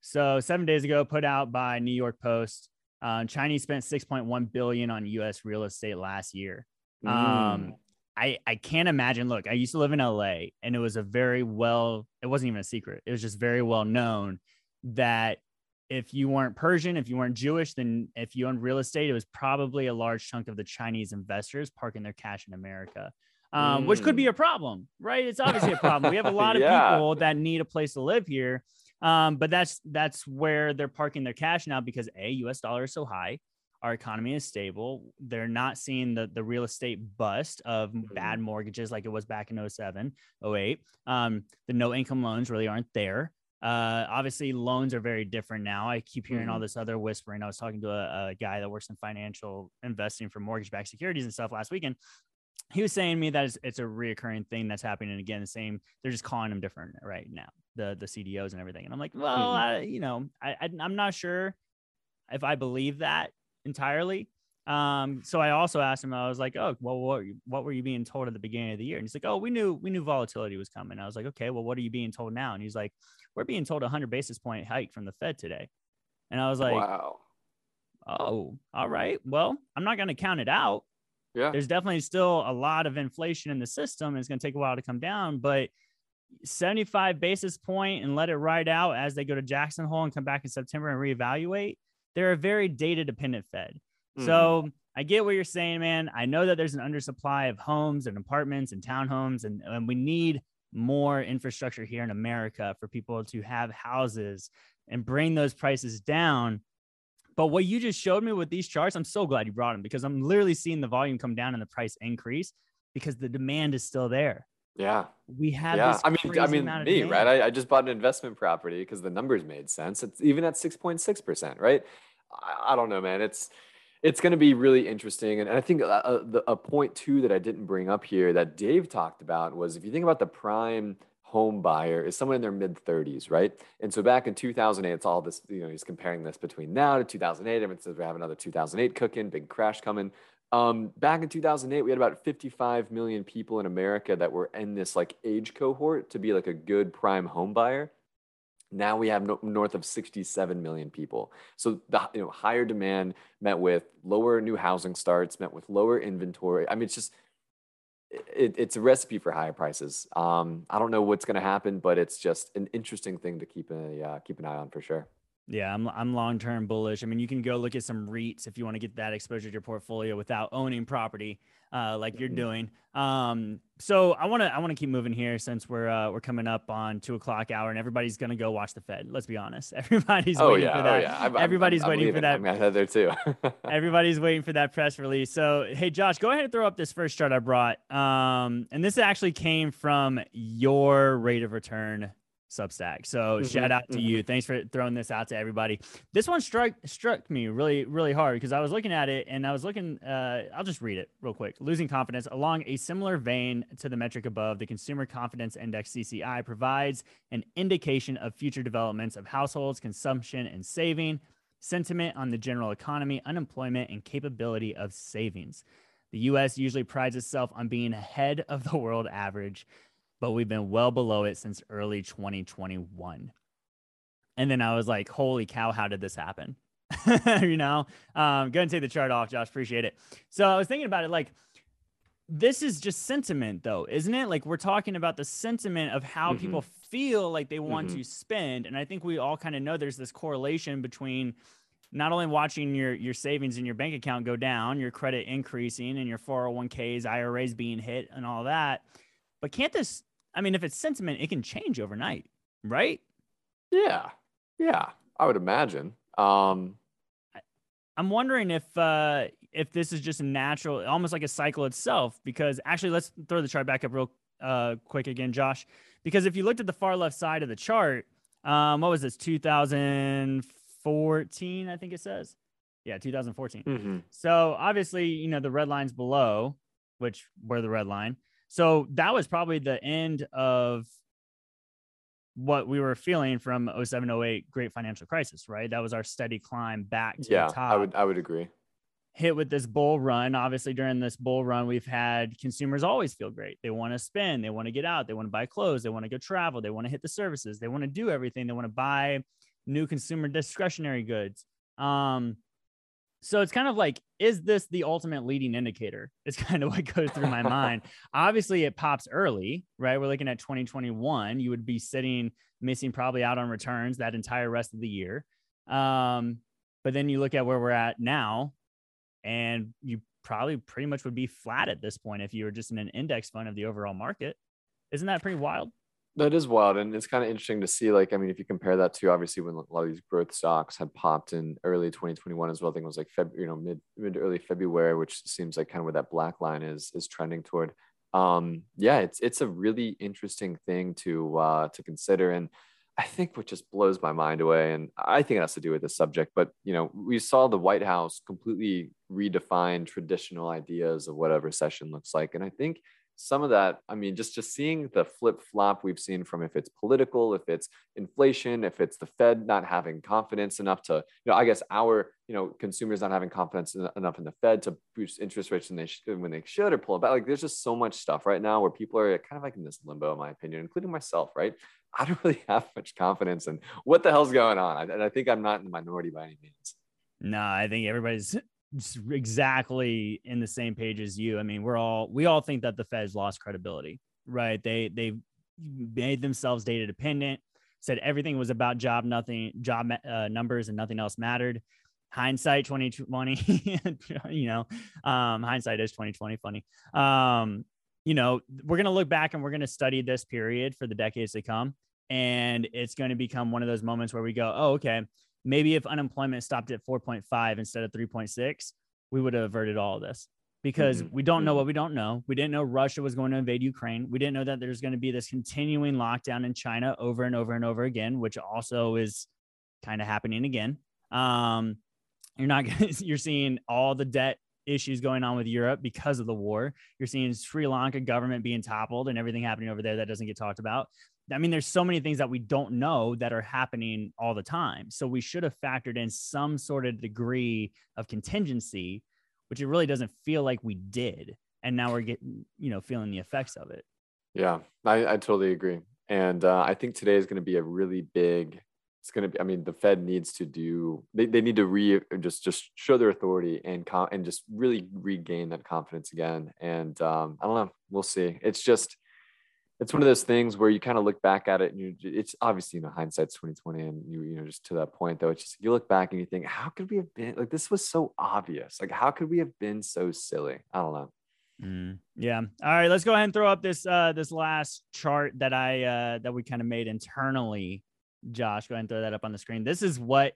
So seven days ago, put out by New York Post. Uh, Chinese spent 6.1 billion on U.S. real estate last year. Mm. I I can't imagine. Look, I used to live in LA, and it was a very well. It wasn't even a secret. It was just very well known that if you weren't Persian, if you weren't Jewish, then if you owned real estate, it was probably a large chunk of the Chinese investors parking their cash in America, um, which could be a problem, right? It's obviously a problem. We have a lot of Yeah. people that need a place to live here, um, but that's that's where they're parking their cash now because a U.S. dollar is so high. Our economy is stable. They're not seeing the, the real estate bust of bad mortgages like it was back in 07, 08. Um, the no income loans really aren't there. Uh, obviously, loans are very different now. I keep hearing all this other whispering. I was talking to a, a guy that works in financial investing for mortgage backed securities and stuff last weekend. He was saying to me that it's, it's a reoccurring thing that's happening again. The same, they're just calling them different right now, the the CDOs and everything. And I'm like, well, Mhm. I, you know, I, I I'm not sure if I believe that entirely. Um, so I also asked him, I was like, oh, well, what, were you- what were you being told at the beginning of the year? And he's like, oh, we knew, we knew volatility was coming. I was like, okay, well, what are you being told now? And he's like, we're being told a hundred basis point hike from the Fed today. And I was like, wow. oh, all right. Well, I'm not going to count it out. Yeah. There's definitely still a lot of inflation in the system. And it's going to take a while to come down, but 75 basis point and let it ride out as they go to Jackson Hole and come back in September and reevaluate. They're a very data dependent Fed. Mhm. So I get what you're saying, man. I know that there's an undersupply of homes and apartments and townhomes, and, and we need more infrastructure here in America for people to have houses and bring those prices down. But what you just showed me with these charts, I'm so glad you brought them because I'm literally seeing the volume come down and the price increase because the demand is still there. Yeah. We have yeah, this I mean, I mean, me, demand. right? I, I just bought an investment property because the numbers made sense. It's even at six point six percent, right? I, I don't know, man. It's it's going to be really interesting, and, and I think a, a, the- a point too that I didn't bring up here that Dave talked about was if you think about the prime home buyer is someone in their mid 30s, right? And so back in 2008, it's all this, you know, he's comparing this between now to 2008. Everyone says we have another 2008 cooking, big crash coming. Um, back in 2008, we had about 55 million people in America that were in this like age cohort to be like a good prime home buyer. Now we have no, north of 67 million people. So the you know higher demand met with lower new housing starts, met with lower inventory. I mean, it's just it, it's a recipe for higher prices. Um, I don't know what's going to happen, but it's just an interesting thing to keep a uh, keep an eye on for sure. Yeah, I'm I'm long term bullish. I mean, you can go look at some REITs if you want to get that exposure to your portfolio without owning property, uh, like you're mm-hmm. doing. Um, so I want to I want to keep moving here since we're uh, we're coming up on two o'clock hour and everybody's gonna go watch the Fed. Let's be honest, everybody's oh, waiting yeah, for oh, that. Oh, yeah. I'm, everybody's I'm, waiting I'm for that. I'm head there too. everybody's waiting for that press release. So hey, Josh, go ahead and throw up this first chart I brought. Um, and this actually came from your rate of return Substack. So mm-hmm, shout out to mm-hmm. you. Thanks for throwing this out to everybody. This one struck struck me really really hard because I was looking at it and I was looking. Uh, I'll just read it real quick. Losing confidence along a similar vein to the metric above, the Consumer Confidence Index (CCI) provides an indication of future developments of households' consumption and saving, sentiment on the general economy, unemployment, and capability of savings. The U.S. usually prides itself on being ahead of the world average but we've been well below it since early 2021. And then I was like, holy cow, how did this happen? you know, um, go and take the chart off, Josh. Appreciate it. So I was thinking about it like, this is just sentiment, though, isn't it? Like, we're talking about the sentiment of how mm-hmm. people feel like they want mm-hmm. to spend. And I think we all kind of know there's this correlation between not only watching your your savings in your bank account go down, your credit increasing, and your 401ks, IRAs being hit, and all that. But can't this I mean, if it's sentiment, it can change overnight, right? Yeah. Yeah. I would imagine. Um, I'm wondering if uh, if this is just a natural, almost like a cycle itself. Because actually, let's throw the chart back up real uh, quick again, Josh. Because if you looked at the far left side of the chart, um, what was this? 2014, I think it says. Yeah, 2014. Mm-hmm. So obviously, you know, the red lines below, which were the red line, so that was probably the end of what we were feeling from 07 08 great financial crisis, right? That was our steady climb back to yeah, the top. I would I would agree. Hit with this bull run. Obviously, during this bull run, we've had consumers always feel great. They want to spend, they want to get out, they want to buy clothes, they want to go travel, they want to hit the services, they want to do everything, they want to buy new consumer discretionary goods. Um, so it's kind of like, is this the ultimate leading indicator? It's kind of what goes through my mind. Obviously, it pops early, right? We're looking at 2021. You would be sitting missing probably out on returns that entire rest of the year. Um, but then you look at where we're at now, and you probably pretty much would be flat at this point if you were just in an index fund of the overall market. Isn't that pretty wild? That is wild, and it's kind of interesting to see. Like, I mean, if you compare that to obviously when a lot of these growth stocks had popped in early 2021 as well, I think it was like Feb, you know, mid mid early February, which seems like kind of where that black line is is trending toward. Um, yeah, it's it's a really interesting thing to uh, to consider, and I think what just blows my mind away, and I think it has to do with the subject. But you know, we saw the White House completely redefine traditional ideas of what a recession looks like, and I think some of that i mean just just seeing the flip flop we've seen from if it's political if it's inflation if it's the fed not having confidence enough to you know i guess our you know consumers not having confidence enough in the fed to boost interest rates when they, sh- when they should or pull it back. Like there's just so much stuff right now where people are kind of like in this limbo in my opinion including myself right? I don't really have much confidence in what the hell's going on. And i think i'm not in the minority by any means. No i think everybody's exactly in the same page as you. I mean, we're all we all think that the Fed's lost credibility, right? They they made themselves data dependent, said everything was about job nothing job uh, numbers and nothing else mattered. Hindsight 2020, you know, um, hindsight is 2020 funny. Um, you know, we're going to look back and we're going to study this period for the decades to come. And it's going to become one of those moments where we go, oh, okay, maybe if unemployment stopped at 4.5 instead of 3.6, we would have averted all of this because mm-hmm. we don't know what mm-hmm. we don't know. We didn't know Russia was going to invade Ukraine. We didn't know that there's going to be this continuing lockdown in China over and over and over again, which also is kind of happening again. Um, you're not you're seeing all the debt issues going on with Europe because of the war. You're seeing Sri Lanka government being toppled and everything happening over there that doesn't get talked about. I mean, there's so many things that we don't know that are happening all the time. So we should have factored in some sort of degree of contingency, which it really doesn't feel like we did. And now we're getting, you know, feeling the effects of it. Yeah, I, I totally agree. And uh, I think today is going to be a really big. It's going to be. I mean, the Fed needs to do. They, they need to re just just show their authority and com- and just really regain that confidence again. And um, I don't know. We'll see. It's just it's one of those things where you kind of look back at it and you it's obviously you know hindsight's 2020 and you you know just to that point though it's just you look back and you think how could we have been like this was so obvious. Like how could we have been so silly? I don't know. Mm, yeah. All right let's go ahead and throw up this uh this last chart that i uh that we kind of made internally. Josh go ahead and throw that up on the screen. This is what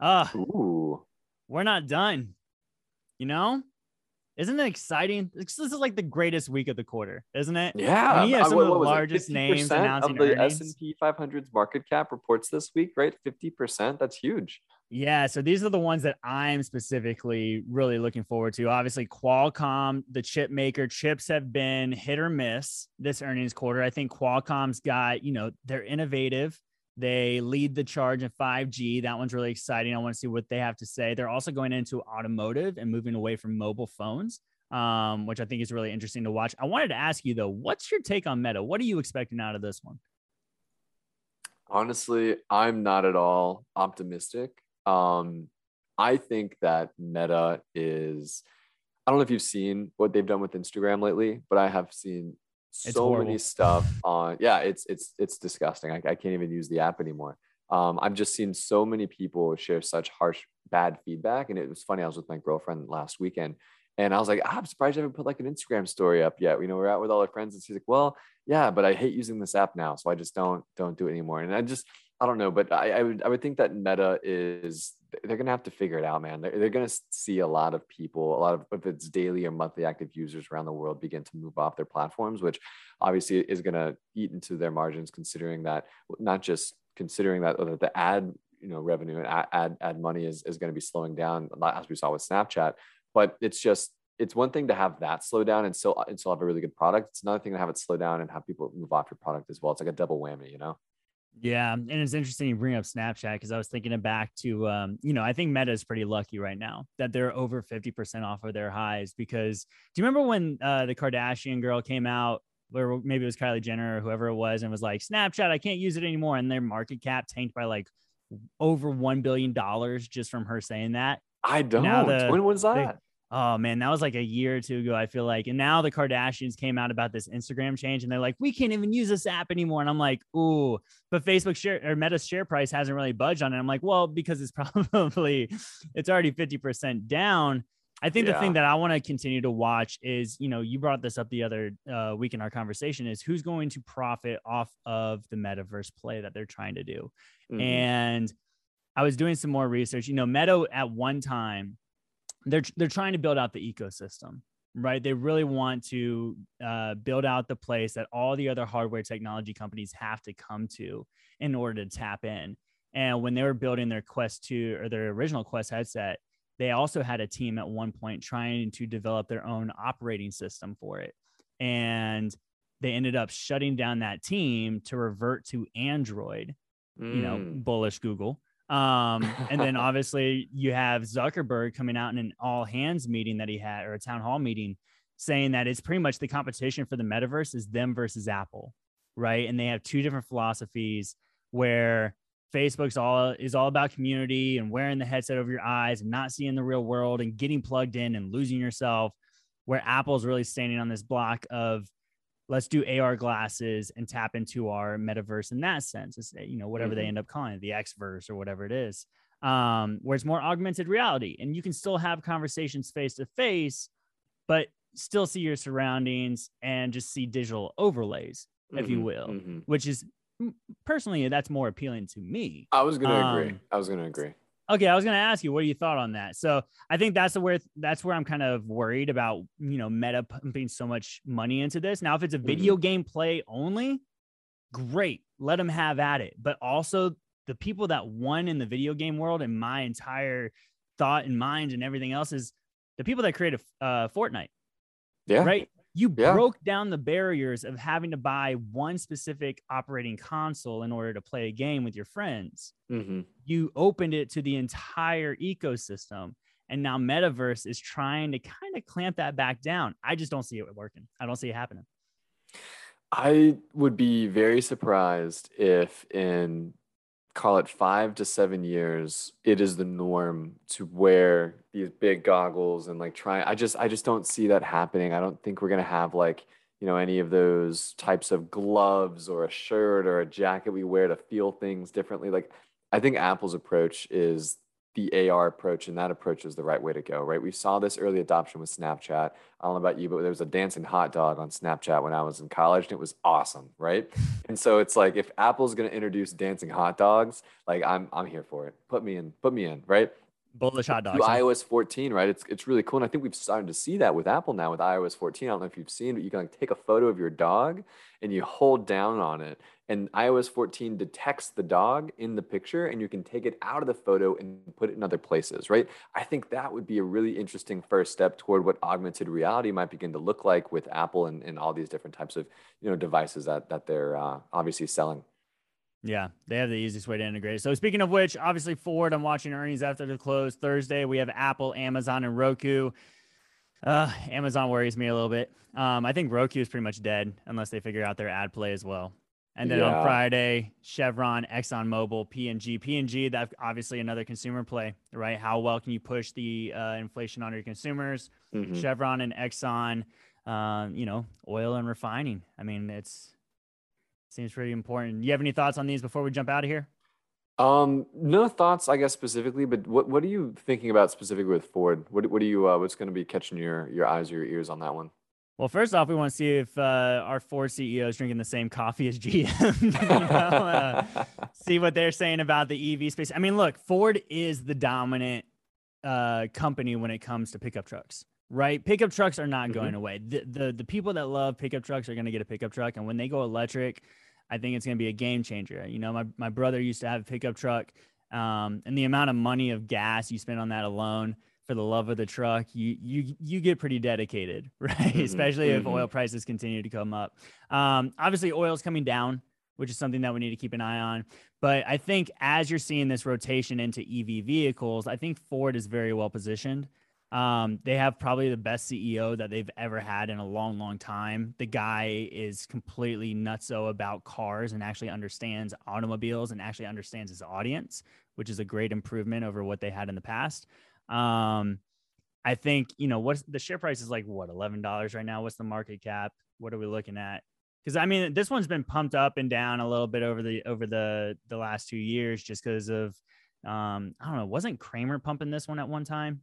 uh Ooh. we're not done you know isn't it exciting? This is like the greatest week of the quarter, isn't it? Yeah, I mean, have some of the largest names announcing of the earnings. S&P 500's market cap reports this week, right? 50%. That's huge. Yeah, so these are the ones that I'm specifically really looking forward to. Obviously, Qualcomm, the chip maker, chips have been hit or miss this earnings quarter. I think Qualcomm's got, you know, they're innovative. They lead the charge in 5G. That one's really exciting. I want to see what they have to say. They're also going into automotive and moving away from mobile phones, um, which I think is really interesting to watch. I wanted to ask you though, what's your take on Meta? What are you expecting out of this one? Honestly, I'm not at all optimistic. Um, I think that Meta is. I don't know if you've seen what they've done with Instagram lately, but I have seen so many stuff on yeah it's it's it's disgusting. I, I can't even use the app anymore. Um, i've just seen so many people share such harsh bad feedback and it was funny i was with my girlfriend last weekend and i was like ah, i'm surprised you haven't put like an instagram story up yet. You know we're out with all our friends and she's like well yeah but i hate using this app now so i just don't don't do it anymore. And i just I don't know, but I, I, would I would think that Meta is they're gonna have to figure it out, man. They're, they're gonna see a lot of people, a lot of if it's daily or monthly active users around the world begin to move off their platforms, which obviously is gonna eat into their margins, considering that not just considering uh, that the ad you know revenue and ad ad money is is to be slowing down as we saw with Snapchat, but it's just it's one thing to have that slow down and still and still have a really good product. It's another thing to have it slow down and have people move off your product as well. It's like a double whammy, you know. Yeah, and it's interesting you bring up Snapchat because I was thinking back to, um, you know, I think Meta is pretty lucky right now that they're over fifty percent off of their highs. Because do you remember when uh, the Kardashian girl came out, or maybe it was Kylie Jenner or whoever it was, and was like, Snapchat, I can't use it anymore, and their market cap tanked by like over one billion dollars just from her saying that. I don't. Now the, when was that? Oh man, that was like a year or two ago, I feel like. And now the Kardashians came out about this Instagram change and they're like, we can't even use this app anymore. And I'm like, ooh, but Facebook share or Meta's share price hasn't really budged on it. I'm like, well, because it's probably it's already 50% down. I think yeah. the thing that I want to continue to watch is, you know, you brought this up the other uh, week in our conversation is who's going to profit off of the metaverse play that they're trying to do. Mm-hmm. And I was doing some more research. You know, Meta at one time they're they're trying to build out the ecosystem right they really want to uh, build out the place that all the other hardware technology companies have to come to in order to tap in and when they were building their quest 2 or their original quest headset they also had a team at one point trying to develop their own operating system for it and they ended up shutting down that team to revert to android mm. you know mm. bullish google um, and then obviously you have Zuckerberg coming out in an all hands meeting that he had or a town hall meeting saying that it's pretty much the competition for the metaverse is them versus Apple, right? And they have two different philosophies where Facebook's all is all about community and wearing the headset over your eyes and not seeing the real world and getting plugged in and losing yourself, where Apple's really standing on this block of let's do AR glasses and tap into our metaverse in that sense. It's, you know, whatever mm-hmm. they end up calling it, the X verse or whatever it is, um, where it's more augmented reality and you can still have conversations face to face, but still see your surroundings and just see digital overlays, mm-hmm. if you mm-hmm. will, mm-hmm. which is personally, that's more appealing to me. I was going to um, agree. I was going to agree. Okay, I was going to ask you what do you thought on that. So I think that's the where that's where I'm kind of worried about you know Meta pumping so much money into this. Now, if it's a video mm-hmm. game play only, great, let them have at it. But also the people that won in the video game world, and my entire thought and mind and everything else is the people that created uh, Fortnite. Yeah. Right you yeah. broke down the barriers of having to buy one specific operating console in order to play a game with your friends. Mm-hmm. You opened it to the entire ecosystem. And now Metaverse is trying to kind of clamp that back down. I just don't see it working. I don't see it happening. I would be very surprised if in call it five to seven years, it is the norm to wear these big goggles and like try. I just I just don't see that happening. I don't think we're gonna have like you know any of those types of gloves or a shirt or a jacket we wear to feel things differently. Like I think Apple's approach is the AR approach, and that approach is the right way to go, right? We saw this early adoption with Snapchat. I don't know about you, but there was a dancing hot dog on Snapchat when I was in college, and it was awesome, right? And so it's like if Apple's going to introduce dancing hot dogs, like I'm I'm here for it. Put me in, put me in, right? Bullish hot dogs. iOS 14, right? It's it's really cool, and I think we've started to see that with Apple now with iOS 14. I don't know if you've seen, but you can like take a photo of your dog and you hold down on it, and iOS 14 detects the dog in the picture, and you can take it out of the photo and put it in other places, right? I think that would be a really interesting first step toward what augmented reality might begin to look like with Apple and, and all these different types of you know devices that that they're uh, obviously selling. Yeah, they have the easiest way to integrate. So speaking of which, obviously Ford, I'm watching earnings after the close Thursday. We have Apple, Amazon, and Roku. Uh, Amazon worries me a little bit. Um, I think Roku is pretty much dead unless they figure out their ad play as well. And then yeah. on Friday, Chevron, ExxonMobil, P&G. P&G, that's obviously another consumer play, right? How well can you push the uh, inflation on your consumers? Mm-hmm. Chevron and Exxon, um, you know, oil and refining. I mean, it's Seems pretty important. You have any thoughts on these before we jump out of here? Um, no thoughts, I guess specifically, but what what are you thinking about specifically with Ford? What what are you uh, what's going to be catching your your eyes or your ears on that one? Well, first off, we want to see if uh, our Ford CEO is drinking the same coffee as GM. you know, uh, see what they're saying about the EV space. I mean, look, Ford is the dominant uh, company when it comes to pickup trucks right? Pickup trucks are not mm-hmm. going away. The, the the people that love pickup trucks are going to get a pickup truck, and when they go electric, I think it's going to be a game changer. You know, my my brother used to have a pickup truck, um, and the amount of money of gas you spend on that alone for the love of the truck, you you you get pretty dedicated, right? Mm-hmm. Especially mm-hmm. if oil prices continue to come up. Um, obviously, oil's coming down, which is something that we need to keep an eye on. But I think as you're seeing this rotation into EV vehicles, I think Ford is very well positioned. Um, they have probably the best CEO that they've ever had in a long, long time. The guy is completely nutso about cars and actually understands automobiles and actually understands his audience, which is a great improvement over what they had in the past. Um, I think you know what's the share price is like what eleven dollars right now. What's the market cap? What are we looking at? Because I mean, this one's been pumped up and down a little bit over the over the the last two years, just because of um, I don't know. Wasn't Cramer pumping this one at one time?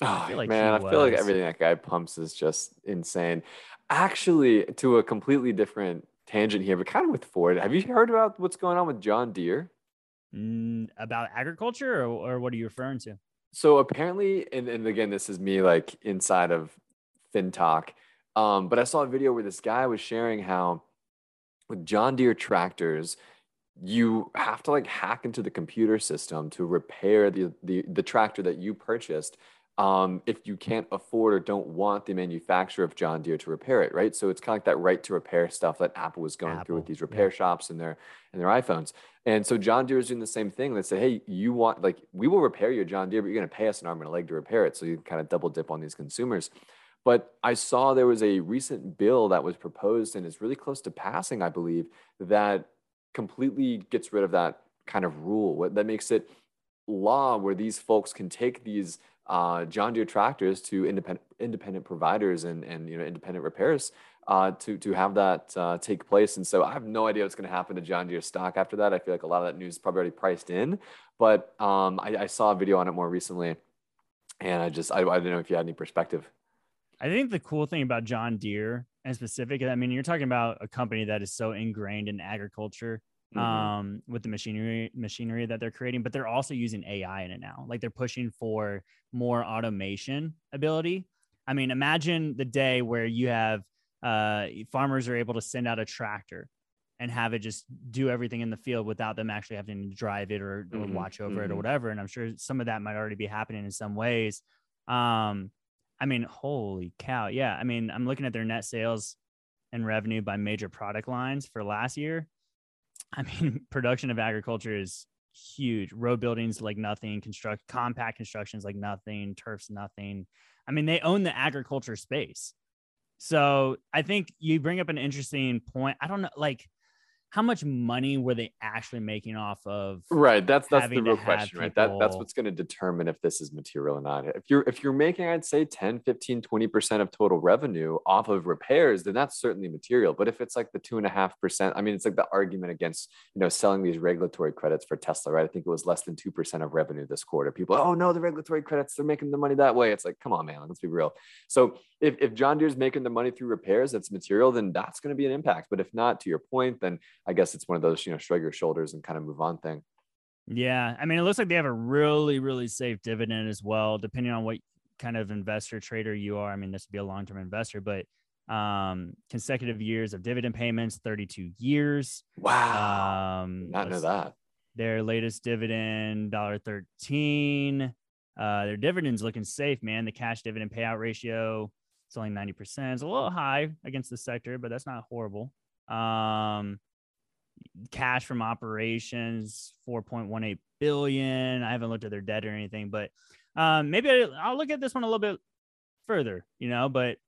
Oh I like man, I feel like everything that guy pumps is just insane. Actually, to a completely different tangent here, but kind of with Ford. Have you heard about what's going on with John Deere? Mm, about agriculture, or, or what are you referring to? So apparently, and, and again, this is me like inside of FinTok, um, but I saw a video where this guy was sharing how with John Deere tractors, you have to like hack into the computer system to repair the, the the tractor that you purchased um, if you can't afford or don't want the manufacturer of John Deere to repair it, right? So it's kind of like that right to repair stuff that Apple was going Apple, through with these repair yeah. shops and their and their iPhones. And so John Deere is doing the same thing. They say, hey, you want like we will repair your John Deere, but you're going to pay us an arm and a leg to repair it. So you kind of double dip on these consumers. But I saw there was a recent bill that was proposed and is really close to passing, I believe, that completely gets rid of that kind of rule. That makes it law where these folks can take these uh, John Deere tractors to independent independent providers and and you know independent repairs uh, to to have that uh, take place. And so I have no idea what's going to happen to John Deere stock after that. I feel like a lot of that news is probably already priced in, but um, I, I, saw a video on it more recently, and I just I, I didn't know if you had any perspective. I think the cool thing about John Deere and specific, I mean, you're talking about a company that is so ingrained in agriculture mm-hmm. um, with the machinery machinery that they're creating, but they're also using AI in it now. Like they're pushing for more automation ability. I mean, imagine the day where you have uh, farmers are able to send out a tractor and have it just do everything in the field without them actually having to drive it or, or mm-hmm. watch over mm-hmm. it or mm-hmm. whatever. And I'm sure some of that might already be happening in some ways. Um, I mean, holy cow. Yeah. I mean, I'm looking at their net sales and revenue by major product lines for last year. I mean, production of agriculture is huge. Road buildings like nothing, construct compact constructions like nothing, turfs nothing. I mean, they own the agriculture space. So I think you bring up an interesting point. I don't know, like how much money were they actually making off of right that's that's the real question right? That that's what's going to determine if this is material or not. If you're if you're making i'd say 10 15 20% of total revenue off of repairs then that's certainly material. But if it's like the two and a half percent i mean it's like the argument against you know selling these regulatory credits for tesla right? I think it was less than 2% of revenue this quarter. People oh no the regulatory credits they're making the money that way. It's like come on man let's be real. So if, if john deere's making the money through repairs that's material then that's going to be an impact. But if not to your point then I guess it's one of those, you know, shrug your shoulders and kind of move on thing. Yeah. I mean, it looks like they have a really, really safe dividend as well, depending on what kind of investor trader you are. I mean, this would be a long term investor, but um consecutive years of dividend payments 32 years wow um not know that their latest dividend dollar 13 uh their dividends looking safe man the cash dividend payout ratio it's only 90% it's a little high against the sector but that's not horrible um cash from operations 4.18 billion. I haven't looked at their debt or anything but um, maybe i'll look at this one a little bit further you know but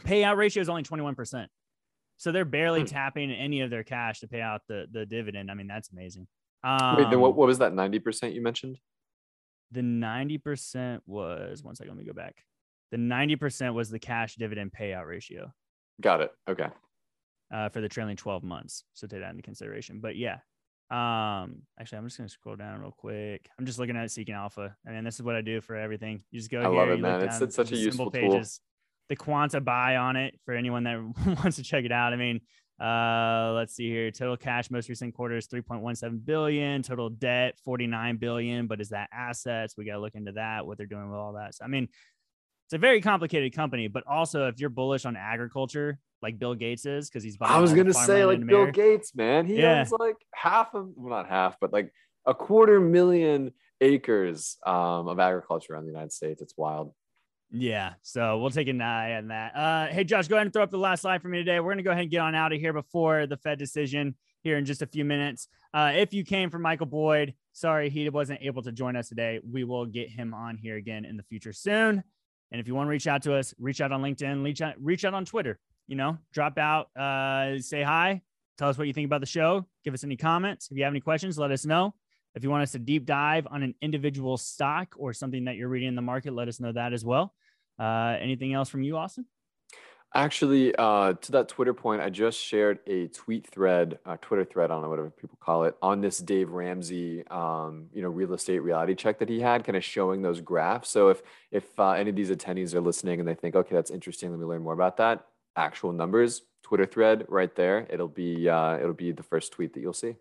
payout ratio is only 21% so they're barely hmm. tapping any of their cash to pay out the the dividend. I mean that's amazing. Um, Wait, then what, um, what was that 90% you mentioned? The 90% was one second let me go back. The 90% was the cash dividend payout ratio. Got it. Okay uh, for the trailing 12 months. So take that into consideration. But yeah, um, actually, I'm just gonna scroll down real quick. I'm just looking at Seeking Alpha, I and mean, this is what I do for everything. You just go. I here, love it, man. It's, it's such a useful pages. Tool. The quanta buy on it for anyone that wants to check it out. I mean, uh, let's see here. Total cash most recent quarter is 3.17 billion. Total debt 49 billion. But is that assets? We got to look into that. What they're doing with all that. So, I mean, it's a very complicated company. But also, if you're bullish on agriculture, like Bill Gates is because he's buying. I was gonna say like Bill Gates, man. He yeah. owns like half of well, not half, but like a quarter million acres um, of agriculture around the United States. It's wild. Yeah, so we'll take an eye on that. Uh, hey, Josh, go ahead and throw up the last slide for me today. We're gonna go ahead and get on out of here before the Fed decision here in just a few minutes. Uh, if you came from Michael Boyd, sorry he wasn't able to join us today. We will get him on here again in the future soon. And if you want to reach out to us, reach out on LinkedIn, reach out, reach out on Twitter you know, drop out, uh, say hi, tell us what you think about the show, give us any comments. If you have any questions, let us know. If you want us to deep dive on an individual stock or something that you're reading in the market, let us know that as well. Uh, anything else from you, Austin? Actually, uh, to that Twitter point, I just shared a tweet thread, a Twitter thread, I don't know whatever people call it, on this Dave Ramsey, um, you know, real estate reality check that he had, kind of showing those graphs. So if if uh, any of these attendees are listening and they think, okay, that's interesting, let me learn more about that, actual numbers Twitter thread right there. It'll be uh, it'll be the first tweet that you'll see.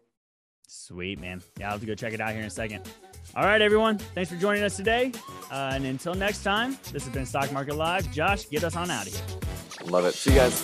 Sweet man. Yeah, I'll have to go check it out here in a second. All right, everyone. Thanks for joining us today. Uh, and until next time, this has been Stock Market Live. Josh, get us on out of here. Love it. See you guys.